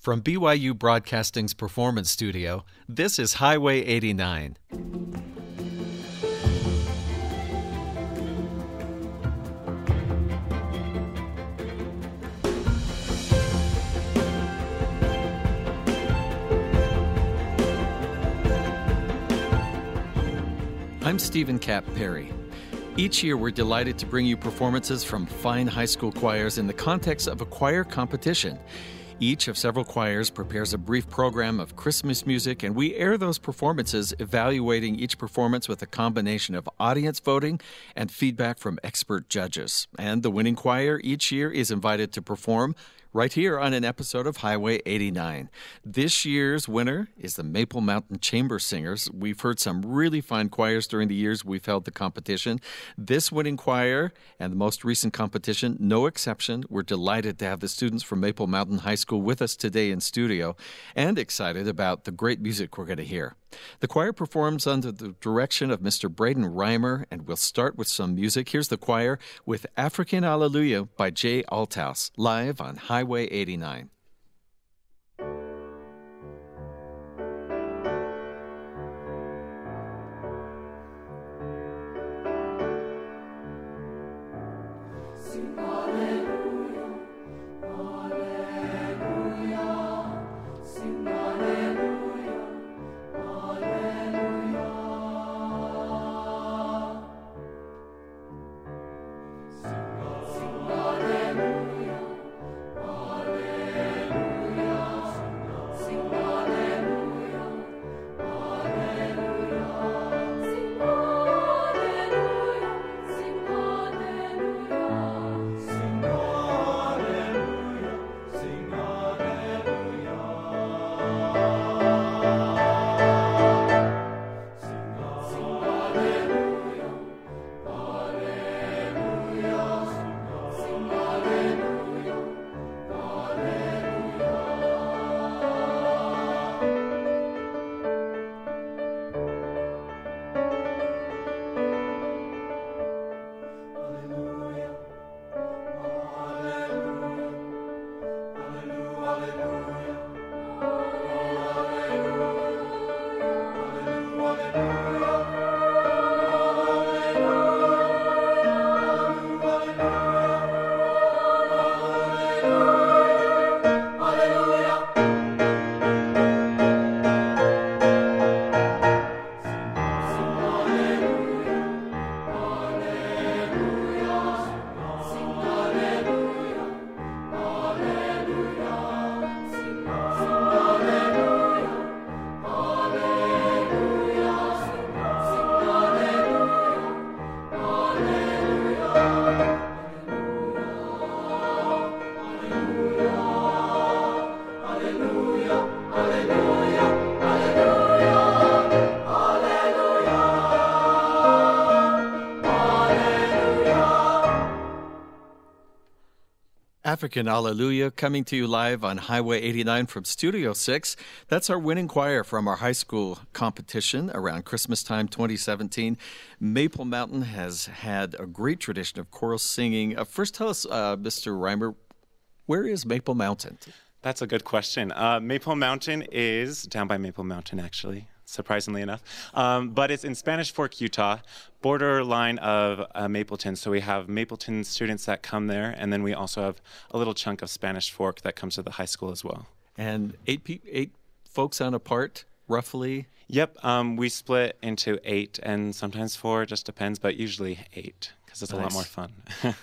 From BYU Broadcasting's Performance Studio, this is Highway 89. I'm Steven Kapp Perry. Each year, we're delighted to bring you performances from fine high school choirs in the context of a choir competition. Each of several choirs prepares a brief program of Christmas music, and we air those performances, evaluating each performance with a combination of audience voting and feedback from expert judges. And the winning choir each year is invited to perform right here on an episode of Highway 89. This year's winner is the Maple Mountain Chamber Singers. We've heard some really fine choirs during the years we've held the competition. This winning choir and the most recent competition, no exception. We're delighted to have the students from Maple Mountain High School with us today in studio and excited about the great music we're going to hear. The choir performs under the direction of Mr. Braden Reimer, and we'll start with some music. Here's the choir with African Alleluia by Jay Althouse, live on Highway 89. African Alleluia coming to you live on Highway 89 from Studio 6. That's our winning choir from our high school competition around Christmas time 2017. Maple Mountain has had a great tradition of choral singing. Uh, first, tell us, uh, Mr. Reimer, where is Maple Mountain? That's a good question. Uh, Maple Mountain is down by Maple Mountain, actually surprisingly enough. Um, but it's in Spanish Fork, Utah, borderline of uh, Mapleton. So we have Mapleton students that come there, and then we also have a little chunk of Spanish Fork that comes to the high school as well. And eight pe- eight folks on a part, roughly. Yep, um, we split into eight and sometimes four, just depends, but usually eight because it's nice. a lot more fun.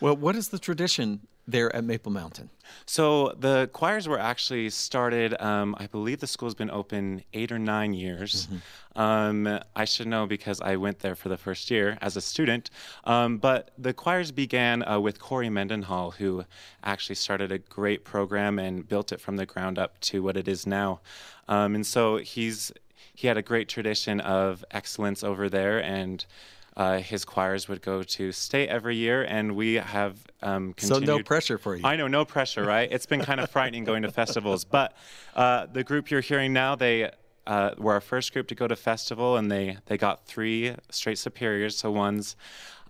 well, what is the tradition there at Maple Mountain? So the choirs were actually started. Um, I believe the school's been open eight or nine years. Mm-hmm. Um, I should know because I went there for the first year as a student. Um, but the choirs began uh, with Corey Mendenhall, who actually started a great program and built it from the ground up to what it is now. Um, and so he's he had a great tradition of excellence over there and uh, his choirs would go to state every year, and we have um, continued. So no pressure for you. I know, no pressure, right? it's been kind of frightening going to festivals, but uh, the group you're hearing now, they uh, were our first group to go to festival, and they they got three straight superiors. So one's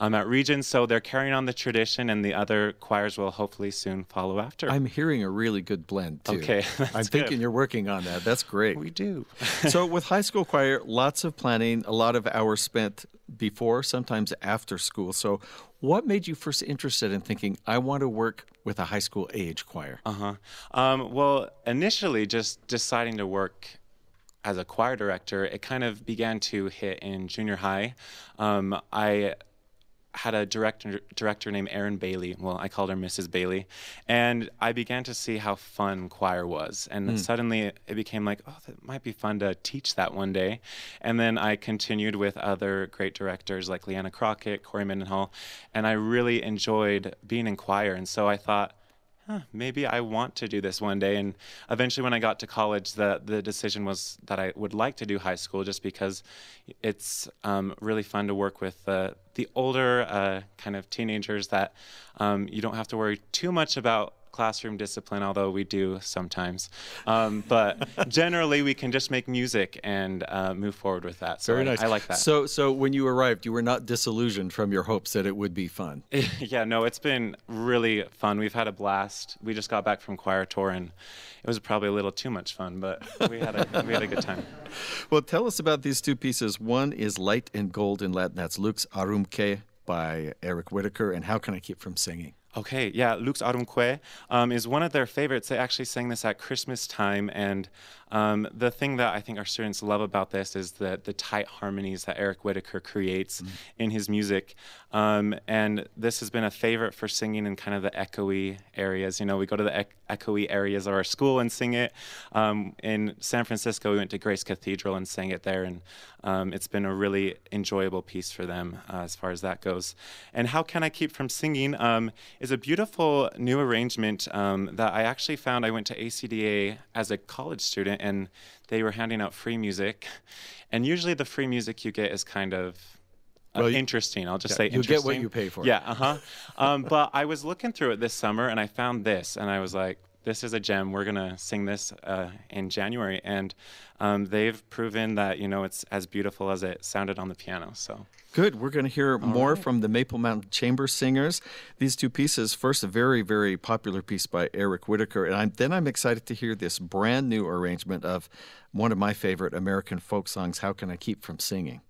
um, at Regents, so they're carrying on the tradition, and the other choirs will hopefully soon follow after. I'm hearing a really good blend too. Okay, I'm thinking good. you're working on that. That's great. We do. so with high school choir, lots of planning, a lot of hours spent before, sometimes after school. So, what made you first interested in thinking I want to work with a high school age choir? Uh huh. Um, well, initially, just deciding to work as a choir director, it kind of began to hit in junior high. Um, I had a director director named Erin Bailey. Well, I called her Mrs. Bailey, and I began to see how fun choir was. And mm. suddenly it became like, oh, that might be fun to teach that one day. And then I continued with other great directors like Leanna Crockett, Corey Mendenhall, and I really enjoyed being in choir. And so I thought huh, maybe I want to do this one day. And eventually, when I got to college, the the decision was that I would like to do high school, just because it's um, really fun to work with uh, the older uh, kind of teenagers that um, you don't have to worry too much about classroom discipline, although we do sometimes. Um, but generally, we can just make music and uh, move forward with that. So Very I, nice. I like that. So, so when you arrived, you were not disillusioned from your hopes that it would be fun. yeah, no, it's been really fun. We've had a blast. We just got back from choir tour, and it was probably a little too much fun, but we had a we had a good time. Well, tell us about these two pieces. One is Light and Gold in Latin. That's Lux Aurum by Eric Whitacre, and How Can I Keep from Singing? Okay, yeah, Lux Aurumque um, is one of their favorites. They actually sang this at Christmas time, and um, the thing that I think our students love about this is the, the tight harmonies that Eric Whitacre creates mm. in his music. Um, and this has been a favorite for singing in kind of the echoey areas. You know, we go to the e- echoey areas of our school and sing it. Um, in San Francisco, we went to Grace Cathedral and sang it there, and um, it's been a really enjoyable piece for them uh, as far as that goes. And How Can I Keep From Singing um, is a beautiful new arrangement um, that I actually found. I went to ACDA as a college student and they were handing out free music. And usually the free music you get is kind of uh, well, interesting. I'll just yeah, say you get what you pay for. Yeah, uh huh. um, but I was looking through it this summer and I found this, and I was like, this is a gem. We're gonna sing this uh, in January, and um, they've proven that you know it's as beautiful as it sounded on the piano. So good. We're gonna hear All more right. from the Maple Mountain Chamber Singers. These two pieces. First, a very very popular piece by Eric Whitacre, and I'm, then I'm excited to hear this brand new arrangement of one of my favorite American folk songs. How can I keep from singing?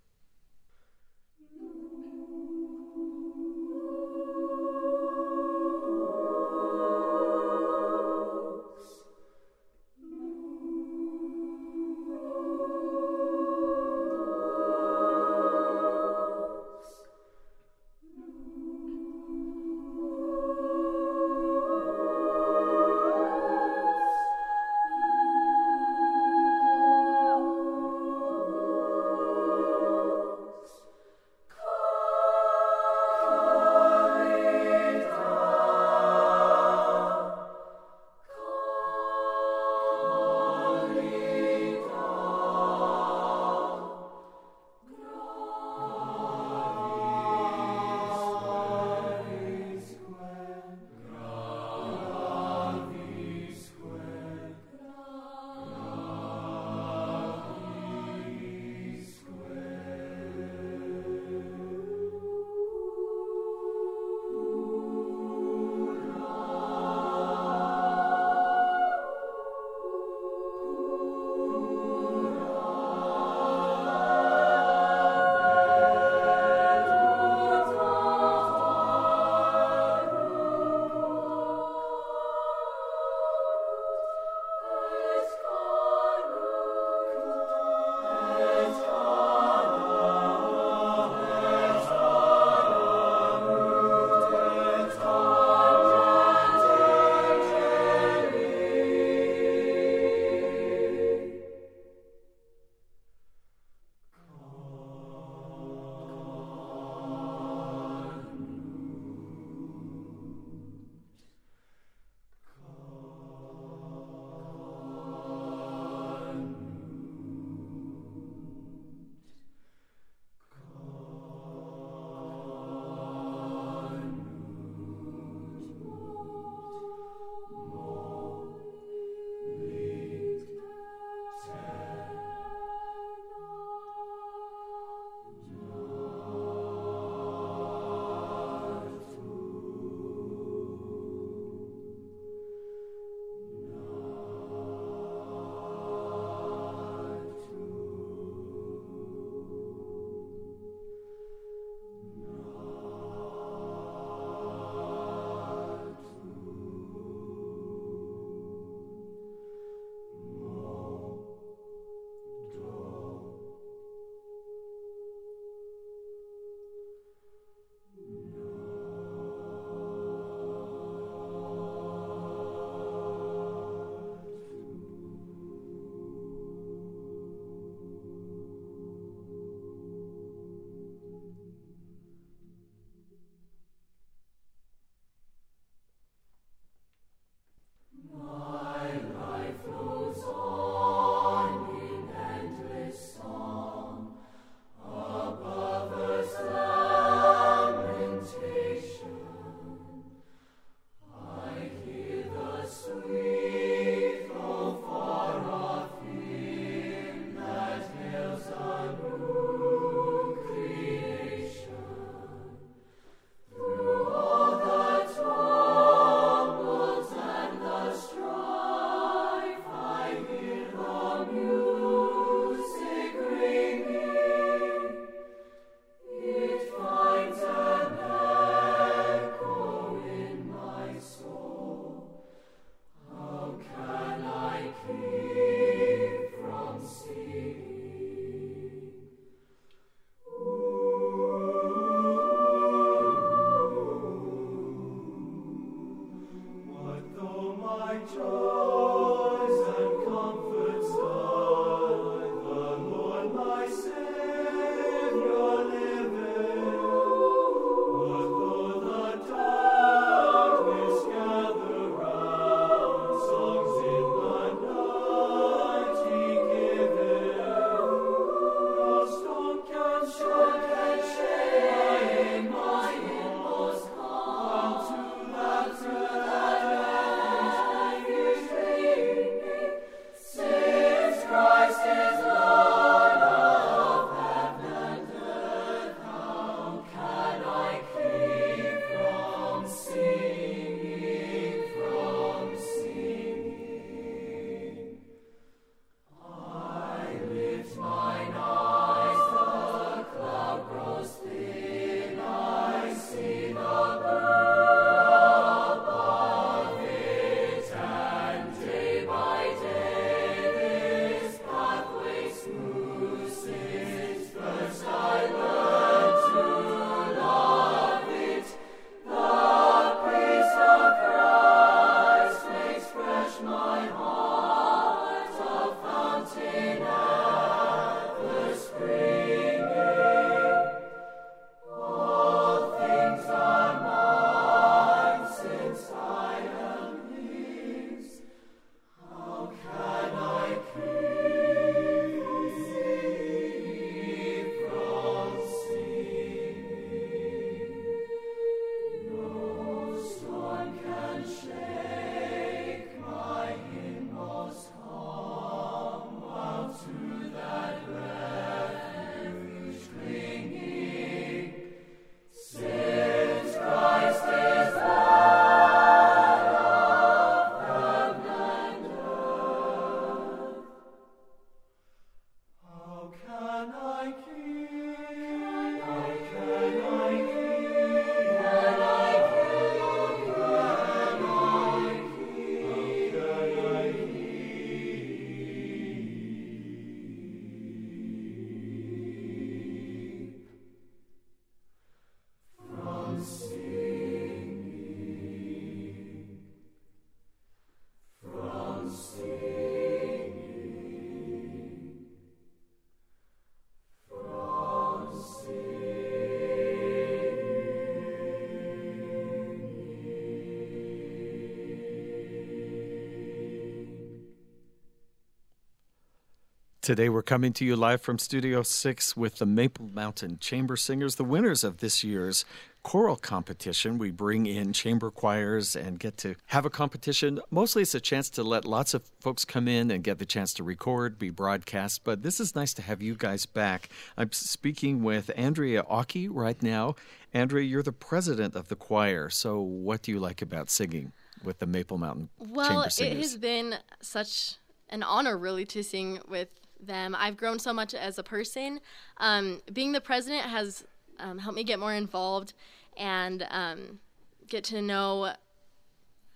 Today we're coming to you live from Studio 6 with the Maple Mountain Chamber Singers, the winners of this year's choral competition. We bring in chamber choirs and get to have a competition. Mostly it's a chance to let lots of folks come in and get the chance to record, be broadcast, but this is nice to have you guys back. I'm speaking with Andrea Aki right now. Andrea, you're the president of the choir, so what do you like about singing with the Maple Mountain well, Chamber Singers? Well, it has been such an honor really to sing with them. I've grown so much as a person. Um, being the president has um, helped me get more involved and um, get to know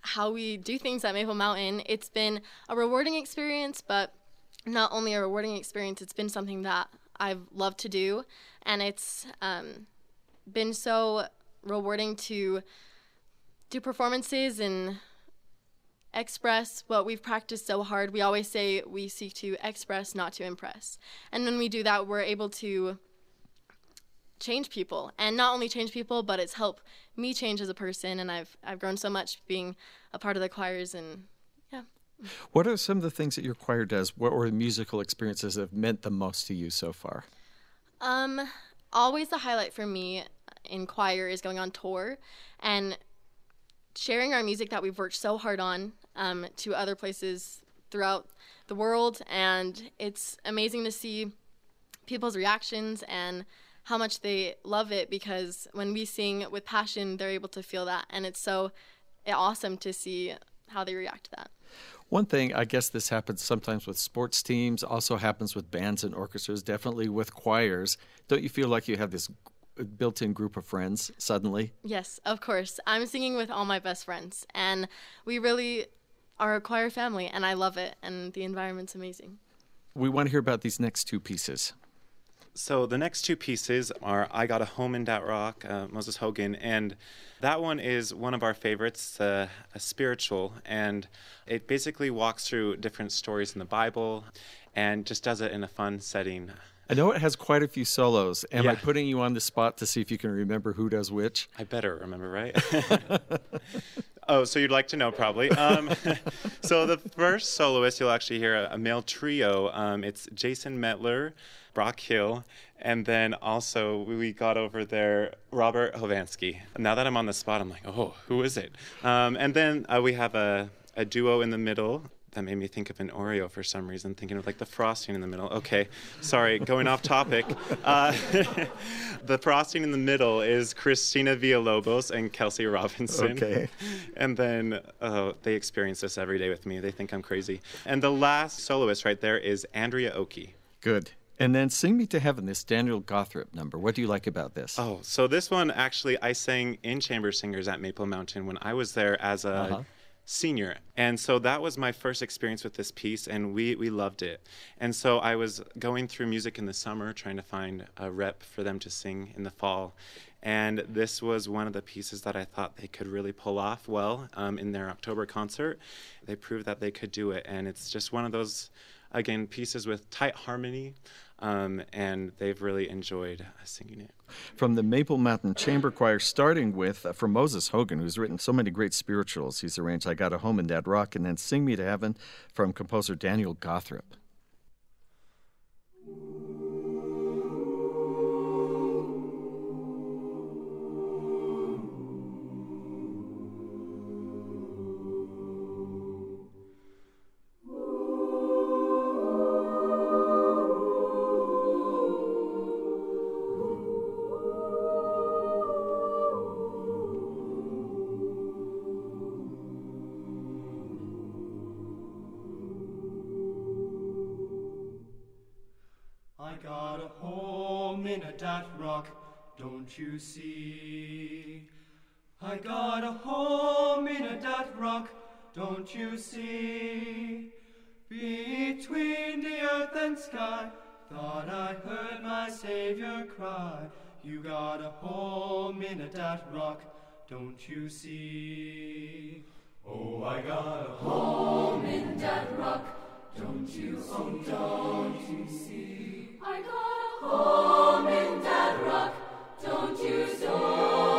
how we do things at Maple Mountain. It's been a rewarding experience, but not only a rewarding experience, it's been something that I've loved to do. And it's um, been so rewarding to do performances and express what we've practiced so hard. We always say we seek to express, not to impress. And when we do that, we're able to change people and not only change people but it's helped me change as a person and I've I've grown so much being a part of the choirs and yeah What are some of the things that your choir does? What were the musical experiences that have meant the most to you so far? Um, always the highlight for me in choir is going on tour and sharing our music that we've worked so hard on um, to other places throughout the world. And it's amazing to see people's reactions and how much they love it because when we sing with passion, they're able to feel that. And it's so awesome to see how they react to that. One thing, I guess this happens sometimes with sports teams, also happens with bands and orchestras, definitely with choirs. Don't you feel like you have this built in group of friends suddenly? Yes, of course. I'm singing with all my best friends, and we really are a choir family, and I love it, and the environment's amazing. We want to hear about these next two pieces. So the next two pieces are I Got a Home in Dat Rock, uh, Moses Hogan, and that one is one of our favorites, uh, a spiritual, and it basically walks through different stories in the Bible and just does it in a fun setting. I know it has quite a few solos. Am Yeah. I putting you on the spot to see if you can remember who does which? I better remember, right? oh, so you'd like to know, probably. Um, so the first soloist, you'll actually hear a, a male trio. Um, it's Jason Metler, Brock Hill, and then also we got over there Robert Hovansky. Now that I'm on the spot, I'm like, oh, who is it? Um, and then uh, we have a, a duo in the middle. That made me think of an Oreo for some reason, thinking of like the frosting in the middle. Okay, sorry, going off topic. Uh, the frosting in the middle is Christina Villalobos and Kelsey Robinson. Okay. And then uh, they experience this every day with me. They think I'm crazy. And the last soloist right there is Andrea Oki. Good. And then Sing Me to Heaven, this Daniel Gawthrop number. What do you like about this? Oh, so this one actually I sang in Chamber Singers at Maple Mountain when I was there as a Uh-huh. Senior. And so that was my first experience with this piece and we we loved it. And so I was going through music in the summer trying to find a rep for them to sing in the fall. And this was one of the pieces that I thought they could really pull off well um, in their October concert. They proved that they could do it. And it's just one of those, again, pieces with tight harmony. Um, and they've really enjoyed uh, singing it. From the Maple Mountain Chamber Choir, starting with uh, from Moses Hogan, who's written so many great spirituals. He's arranged I Got a Home in That Rock, and then Sing Me to Heaven from composer Daniel Gawthrop. Don't you see? I got a home in a dat rock, don't you see? Between the earth and sky, thought I heard my Savior cry. You got a home in a dat rock, don't you see? Oh, I got a home in dat rock, don't you see? Don't you see? I got a home in that rock, don't you see?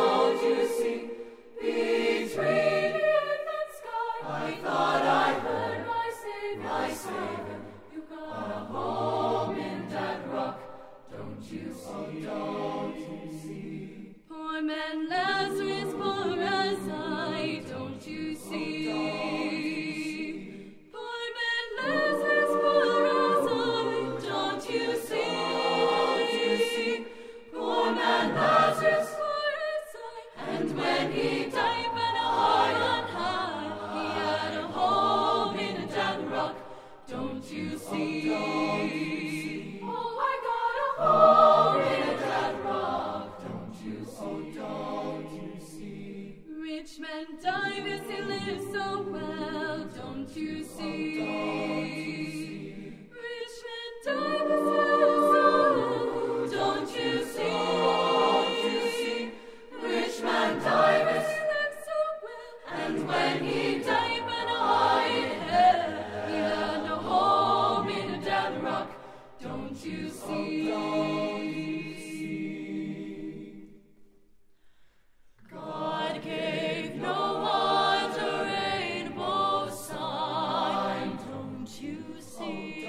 See?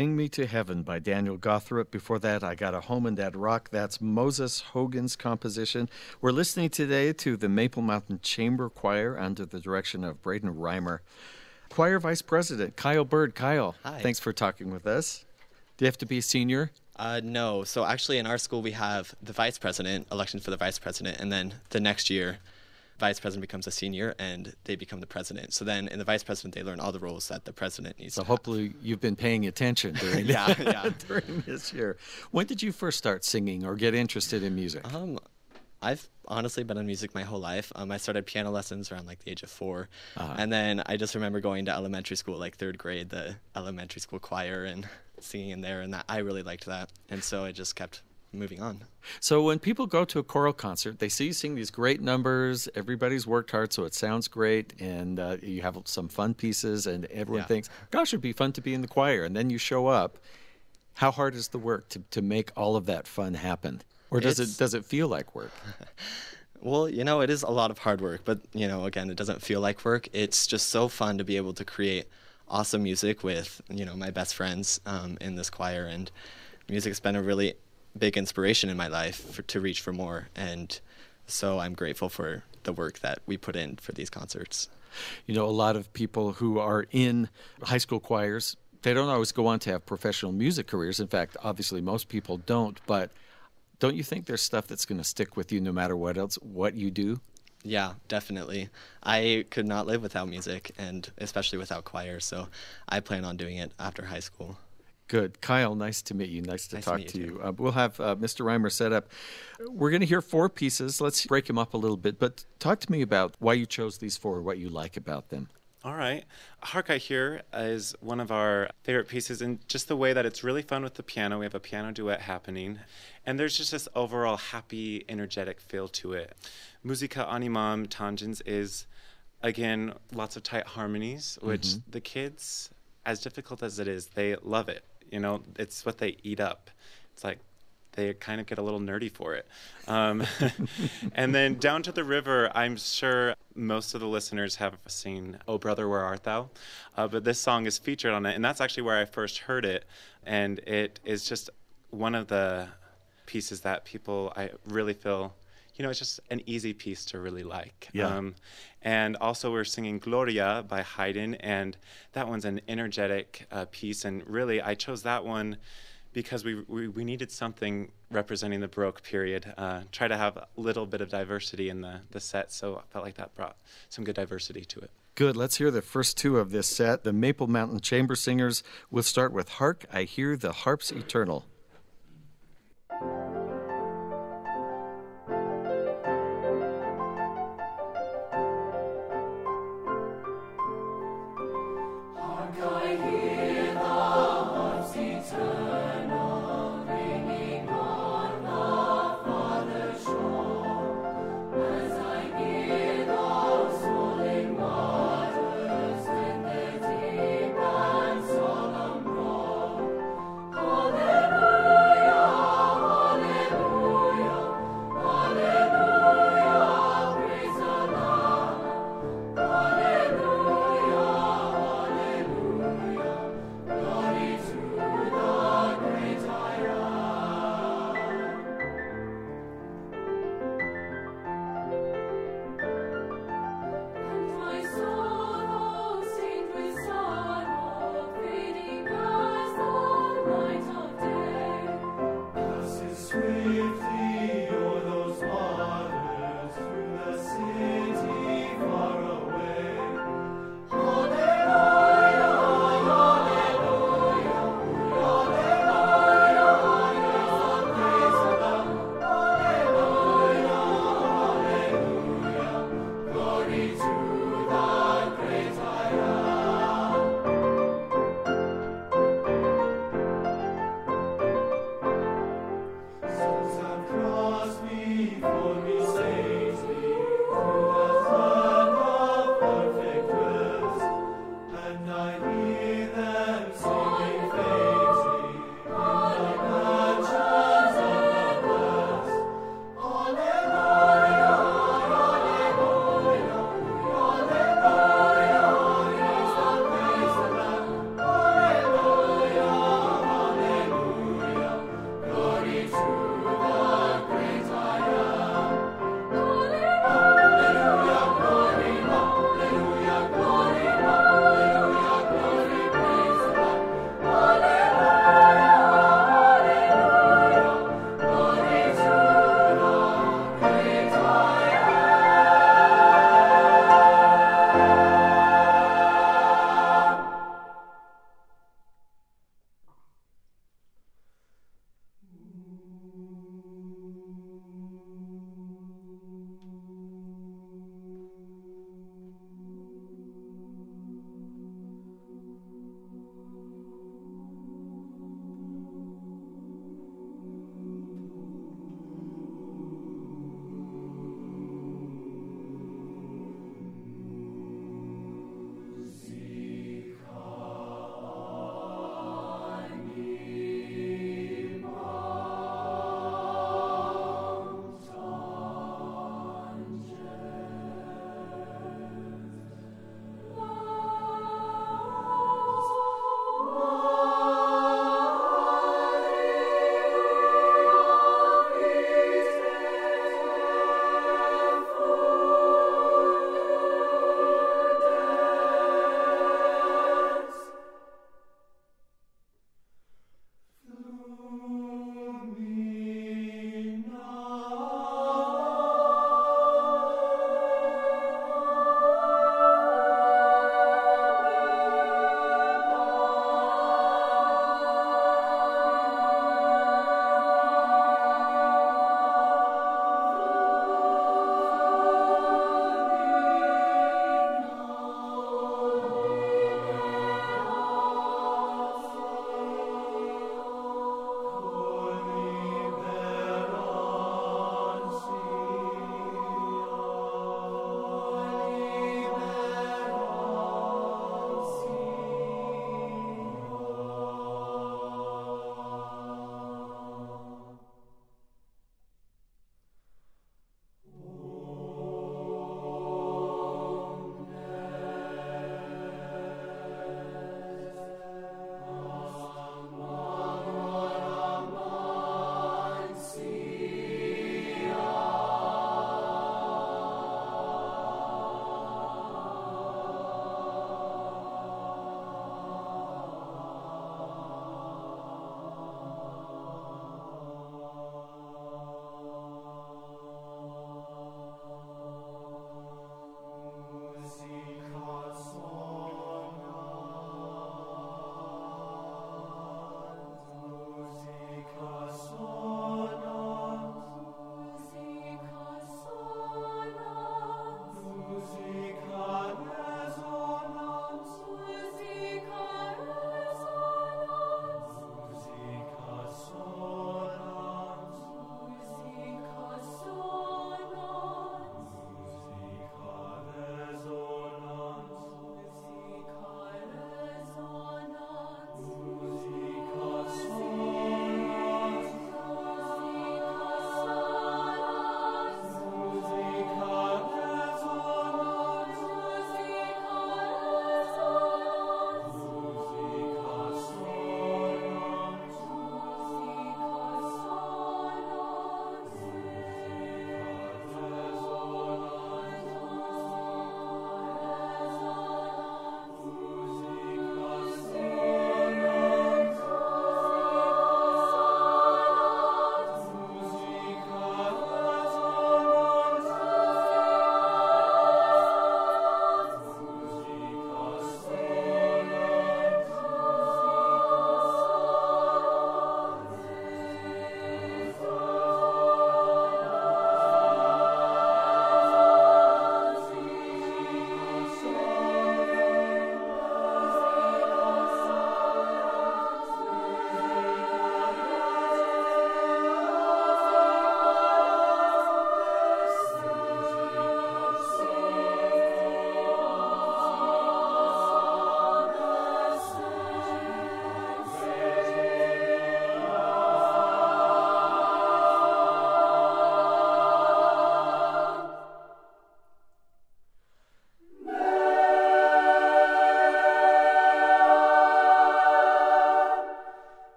Sing Me to Heaven by Daniel Gawthrop. Before that, I Got a Home in That Rock. That's Moses Hogan's composition. We're listening today to the Maple Mountain Chamber Choir under the direction of Braden Reimer. Choir Vice President Kyle Bird. Kyle, Hi. thanks for talking with us. Do you have to be a senior? Uh, no. So actually, in our school, we have the vice president, elections for the vice president, and then the next year, vice president becomes a senior and they become the president. So then, in the vice president, they learn all the roles that the president needs. So hopefully you've been paying attention during Yeah, yeah. during this year. When did you first start singing or get interested in music? Um, I've honestly been in music my whole life. Um, I started piano lessons around like the age of 4 Uh-huh. and then I just remember going to elementary school, like third grade, the elementary school choir, and singing in there, and that I really liked that, and so I just kept moving on. So when people go to a choral concert, they see you sing these great numbers. Everybody's worked hard, so it sounds great, and uh, you have some fun pieces, and everyone Yeah. thinks, "Gosh, it'd be fun to be in the choir." And then you show up. How hard is the work to, to make all of that fun happen, or does It's- it does it feel like work? Well, you know, it is a lot of hard work, but you know, again, it doesn't feel like work. It's just so fun to be able to create awesome music with you know my best friends um, in this choir, and music's been a really big inspiration in my life for, to reach for more, and so I'm grateful for the work that we put in for these concerts. You know, a lot of people who are in high school choirs, they don't always go on to have professional music careers. In fact, obviously, most people don't. But don't you think there's stuff that's going to stick with you no matter what else, what you do? Yeah, definitely. I could not live without music, and especially without choir. So I plan on doing it after high school. Good. Kyle, nice to meet you. Nice to Nice talk to you, you. Uh, we'll have uh, Mr. Reimer set up. We're going to hear four pieces. Let's break them up a little bit. But talk to me about why you chose these four, what you like about them. All right. Hark I Hear is one of our favorite pieces, and just the way that it's really fun with the piano. We have a piano duet happening, and there's just this overall happy, energetic feel to it. Musica Animam Tangens is, again, lots of tight harmonies, which the kids, as difficult as it is, they love it. You know, it's what they eat up. It's like they kind of get a little nerdy for it. Um, and then Down to the River, I'm sure most of the listeners have seen Oh Brother, Where Art Thou? Uh, but this song is featured on it, and that's actually where I first heard it. And it is just one of the pieces that people, I really feel, you know, it's just an easy piece to really like. Yeah. Um, and also, we're singing Gloria by Haydn, and that one's an energetic uh, piece. And really, I chose that one because we, we, we needed something representing the Baroque period. Uh, try to have a little bit of diversity in the, the set, so I felt like that brought some good diversity to it. Good. Let's hear the first two of this set. The Maple Mountain Chamber Singers. We'll start with Hark, I Hear the Harps Eternal.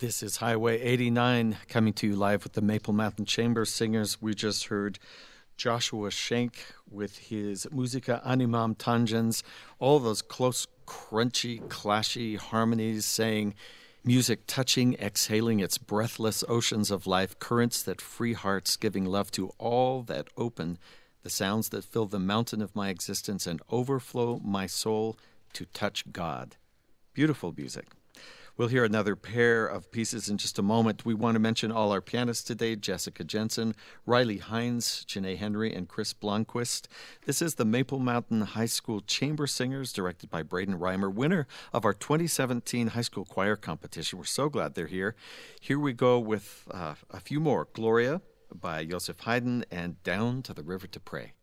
This is Highway 89 coming to you live with the Maple Mountain Chamber Singers. We just heard Joshua Shank with his Musica Animam Tangens, all those close, crunchy, clashy harmonies saying music touching, exhaling its breathless oceans of life, currents that free hearts, giving love to all that open, the sounds that fill the mountain of my existence and overflow my soul to touch God. Beautiful music. We'll hear another pair of pieces in just a moment. We want to mention all our pianists today Jessica Jensen, Riley Hines, Janae Henry, and Chris Blomquist. This is the Maple Mountain High School Chamber Singers, directed by Braden Reimer, winner of our 2017 high school choir competition. We're so glad they're here. Here we go with uh, a few more Gloria by Joseph Haydn and Down to the River to Pray.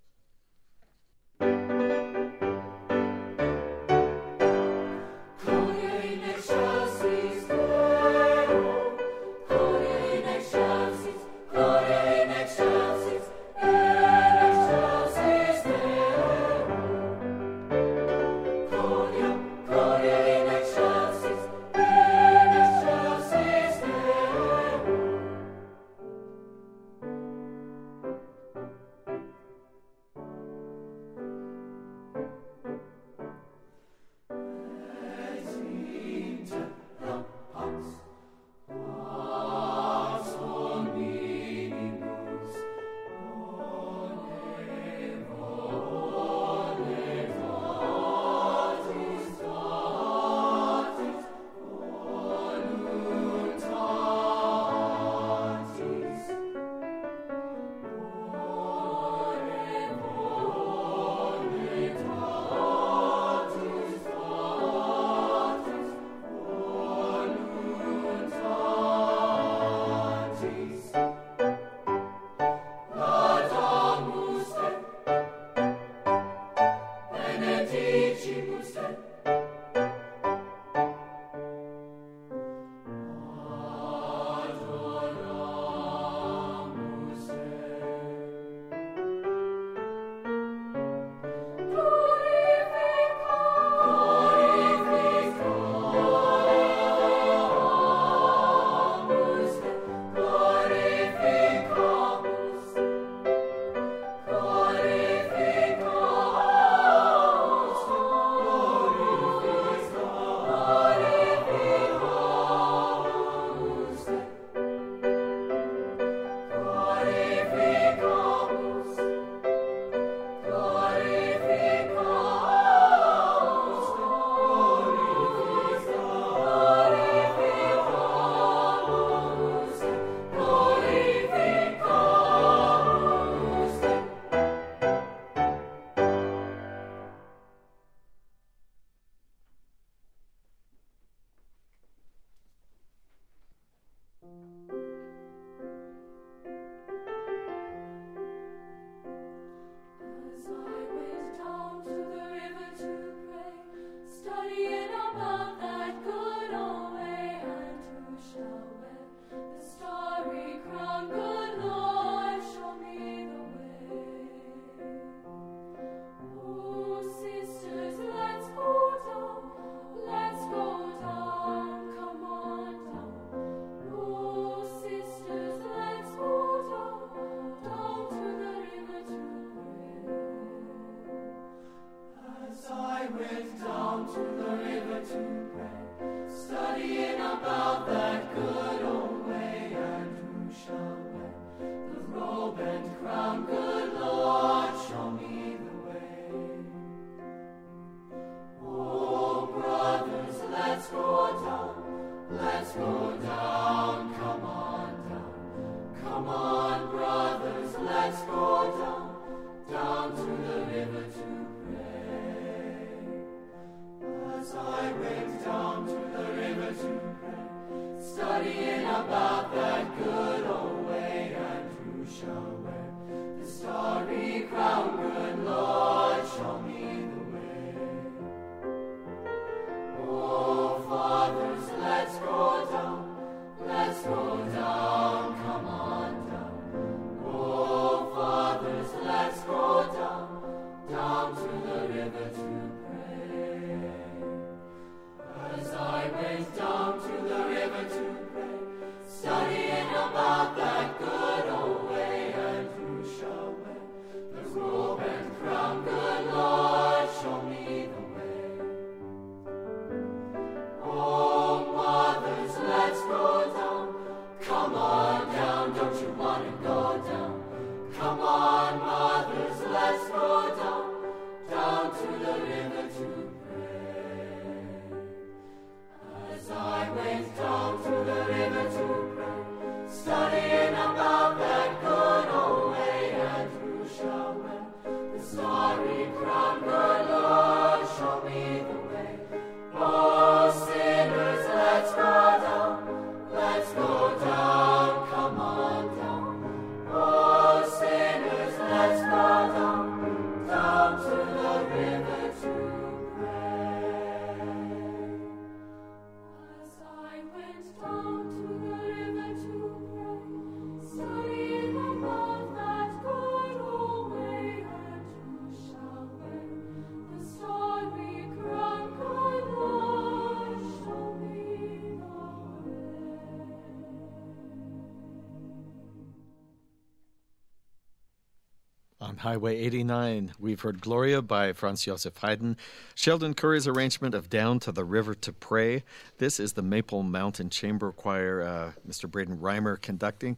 Highway 89, we've heard Gloria by Franz Josef Haydn, Sheldon Curry's arrangement of Down to the River to Pray. This is the Maple Mountain Chamber Choir, uh, Mr. Braden Reimer conducting.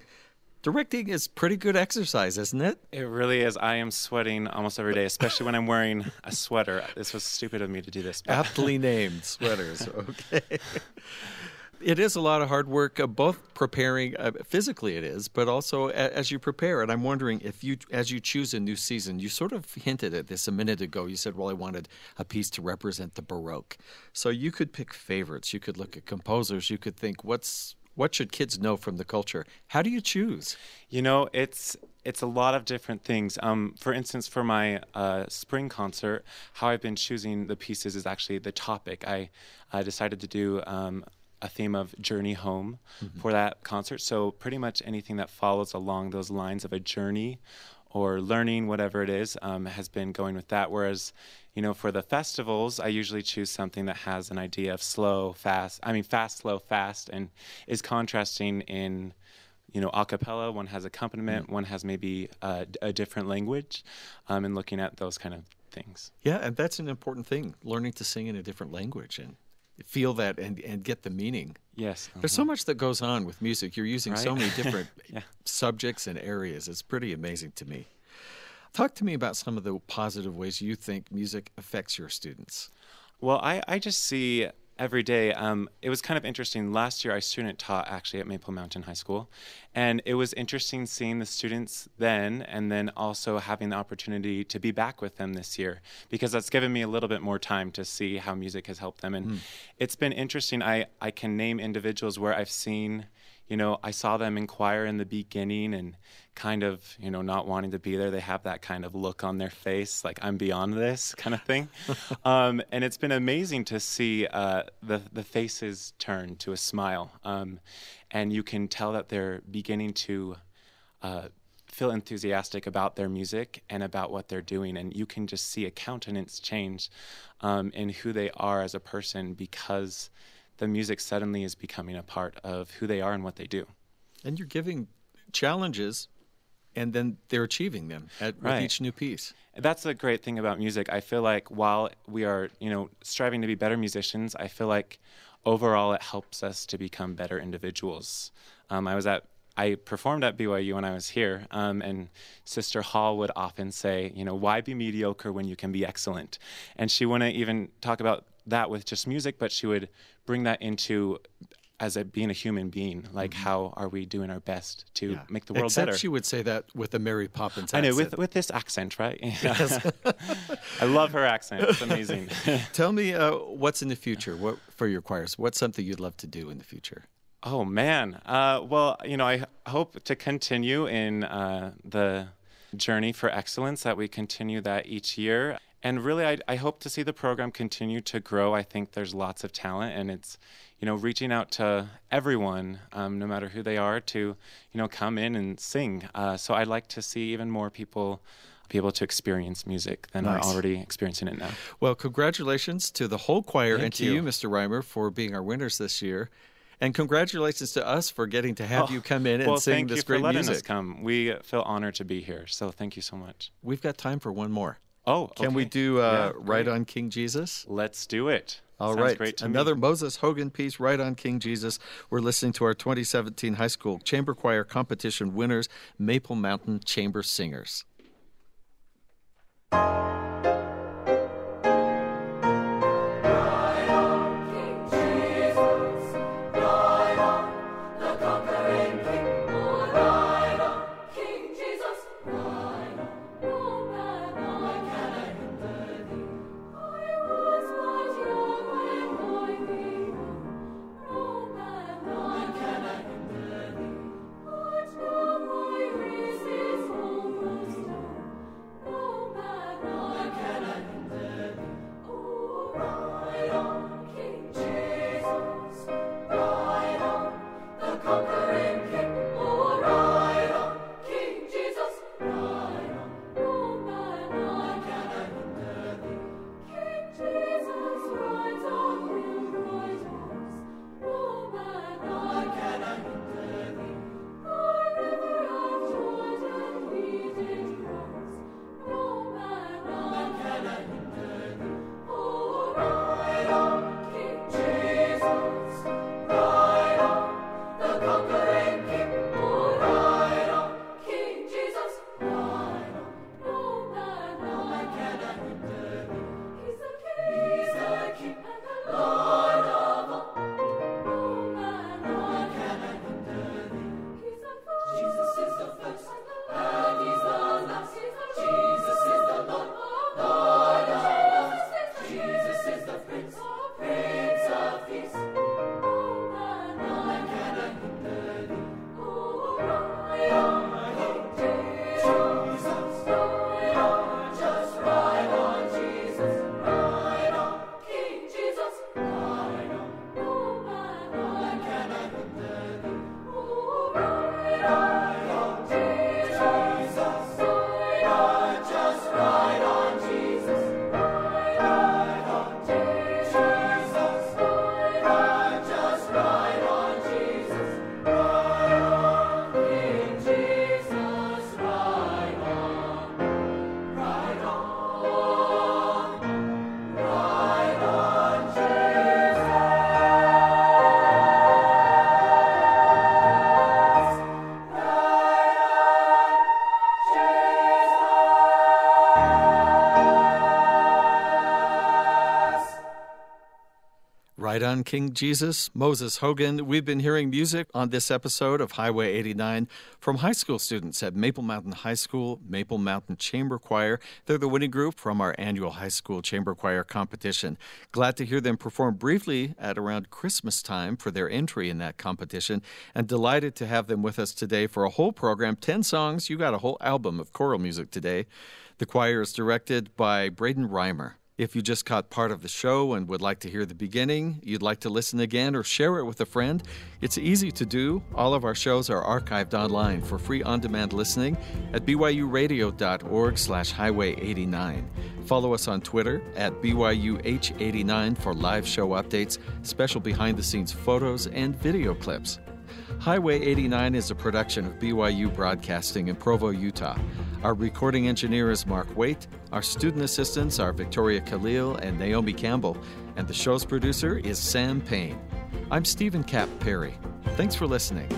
Directing is pretty good exercise, isn't it? It really is. I am sweating almost every day, especially when I'm wearing a sweater. This was stupid of me to do this. Aptly named sweaters. Okay. It is a lot of hard work, uh, both preparing uh, physically, it is, but also a- as you prepare. And I'm wondering if you, as you choose a new season, you sort of hinted at this a minute ago. You said, "Well, I wanted a piece to represent the Baroque," so you could pick favorites. You could look at composers. You could think, "What's what should kids know from the culture?" How do you choose? You know, it's it's a lot of different things. Um, for instance, for my uh, spring concert, how I've been choosing the pieces is actually the topic. I uh, decided to do um, a theme of journey home for that concert. So pretty much anything that follows along those lines of a journey or learning, whatever it is, um, has been going with that. Whereas, you know, for the festivals, I usually choose something that has an idea of slow, fast. I mean, fast, slow, fast, and is contrasting in you know, a cappella, one has accompaniment, one has maybe uh, a different language, um, and looking at those kind of things. Yeah, and that's an important thing: learning to sing in a different language and feel that and and get the meaning. Yes. There's so uh-huh. much that goes on with music. You're using so many different Yeah. subjects and areas. It's pretty amazing to me. Talk to me about some of the positive ways you think music affects your students. Well, I, I just see every day. Um, it was kind of interesting. Last year, I student taught actually at Maple Mountain High School, and it was interesting seeing the students then, and then also having the opportunity to be back with them this year because that's given me a little bit more time to see how music has helped them, and it's been interesting. I I can name individuals where I've seen. You know, I saw them inquire in the beginning and kind of, you know, not wanting to be there. They have that kind of look on their face, like I'm beyond this kind of thing. um, and it's been amazing to see uh, the the faces turn to a smile, um, and you can tell that they're beginning to. Uh, feel enthusiastic about their music and about what they're doing and you can just see a countenance change um, in who they are as a person because the music suddenly is becoming a part of who they are and what they do And you're giving challenges and then they're achieving them at, with each new piece. that's the great thing about music. I feel like while we are, you know, striving to be better musicians, I feel like overall it helps us to become better individuals. Um, I was at I performed at BYU when I was here, um, and Sister Hall would often say, you know, why be mediocre when you can be excellent? And she wouldn't even talk about that with just music, but she would bring that into as a being a human being. Like, how are we doing our best to make the world Except better? she would say that with a Mary Poppins Accent. I know with with this accent, right? I love her accent. It's amazing. Tell me uh, what's in the future what, for your choirs. What's something you'd love to do in the future? oh man. Uh, well, you know, I hope to continue in uh, the journey for excellence. That we continue that each year, and really, I, I hope to see the program continue to grow. I think there's lots of talent, and it's you know reaching out to everyone, um, no matter who they are, to you know come in and sing. Uh, so I'd like to see even more people. Be able to experience music than Nice. are already experiencing it now. Well, congratulations to the whole choir and Thank to you, you. Mr. Reimer, for being our winners this year. And congratulations to us for getting to have Oh, you come in and well, sing thank this you great for letting music. us come. We feel honored to be here. So thank you so much. We've got time for one more. Oh, Can we do uh, Yeah, Right on King Jesus? Let's do it. All Sounds right, great to me. Another Moses Hogan piece, Right on King Jesus. We're listening to our 2017 High School Chamber Choir Competition winners, Maple Mountain Chamber Singers. Right on, King Jesus, Moses Hogan. We've been hearing music on this episode of Highway 89 from high school students at Maple Mountain High School, Maple Mountain Chamber Choir. They're the winning group from our annual high school chamber choir competition. Glad to hear them perform briefly at around Christmas time for their entry in that competition, and delighted to have them with us today for a whole program 10 songs. You got a whole album of choral music today. The choir is directed by Braden Reimer. If you just caught part of the show and would like to hear the beginning, you'd like to listen again or share it with a friend, it's easy to do. All of our shows are archived online for free on-demand listening at byuradio.org slash highway 89. Follow us on Twitter at BYUH89 for live show updates, special behind-the-scenes photos, and video clips. Highway 89 is a production of BYU Broadcasting in Provo, Utah. Our recording engineer is Mark Waite. Our student assistants are Victoria Khalil and Naomi Campbell. And the show's producer is Sam Payne. I'm Steven Kapp Perry. Thanks for listening.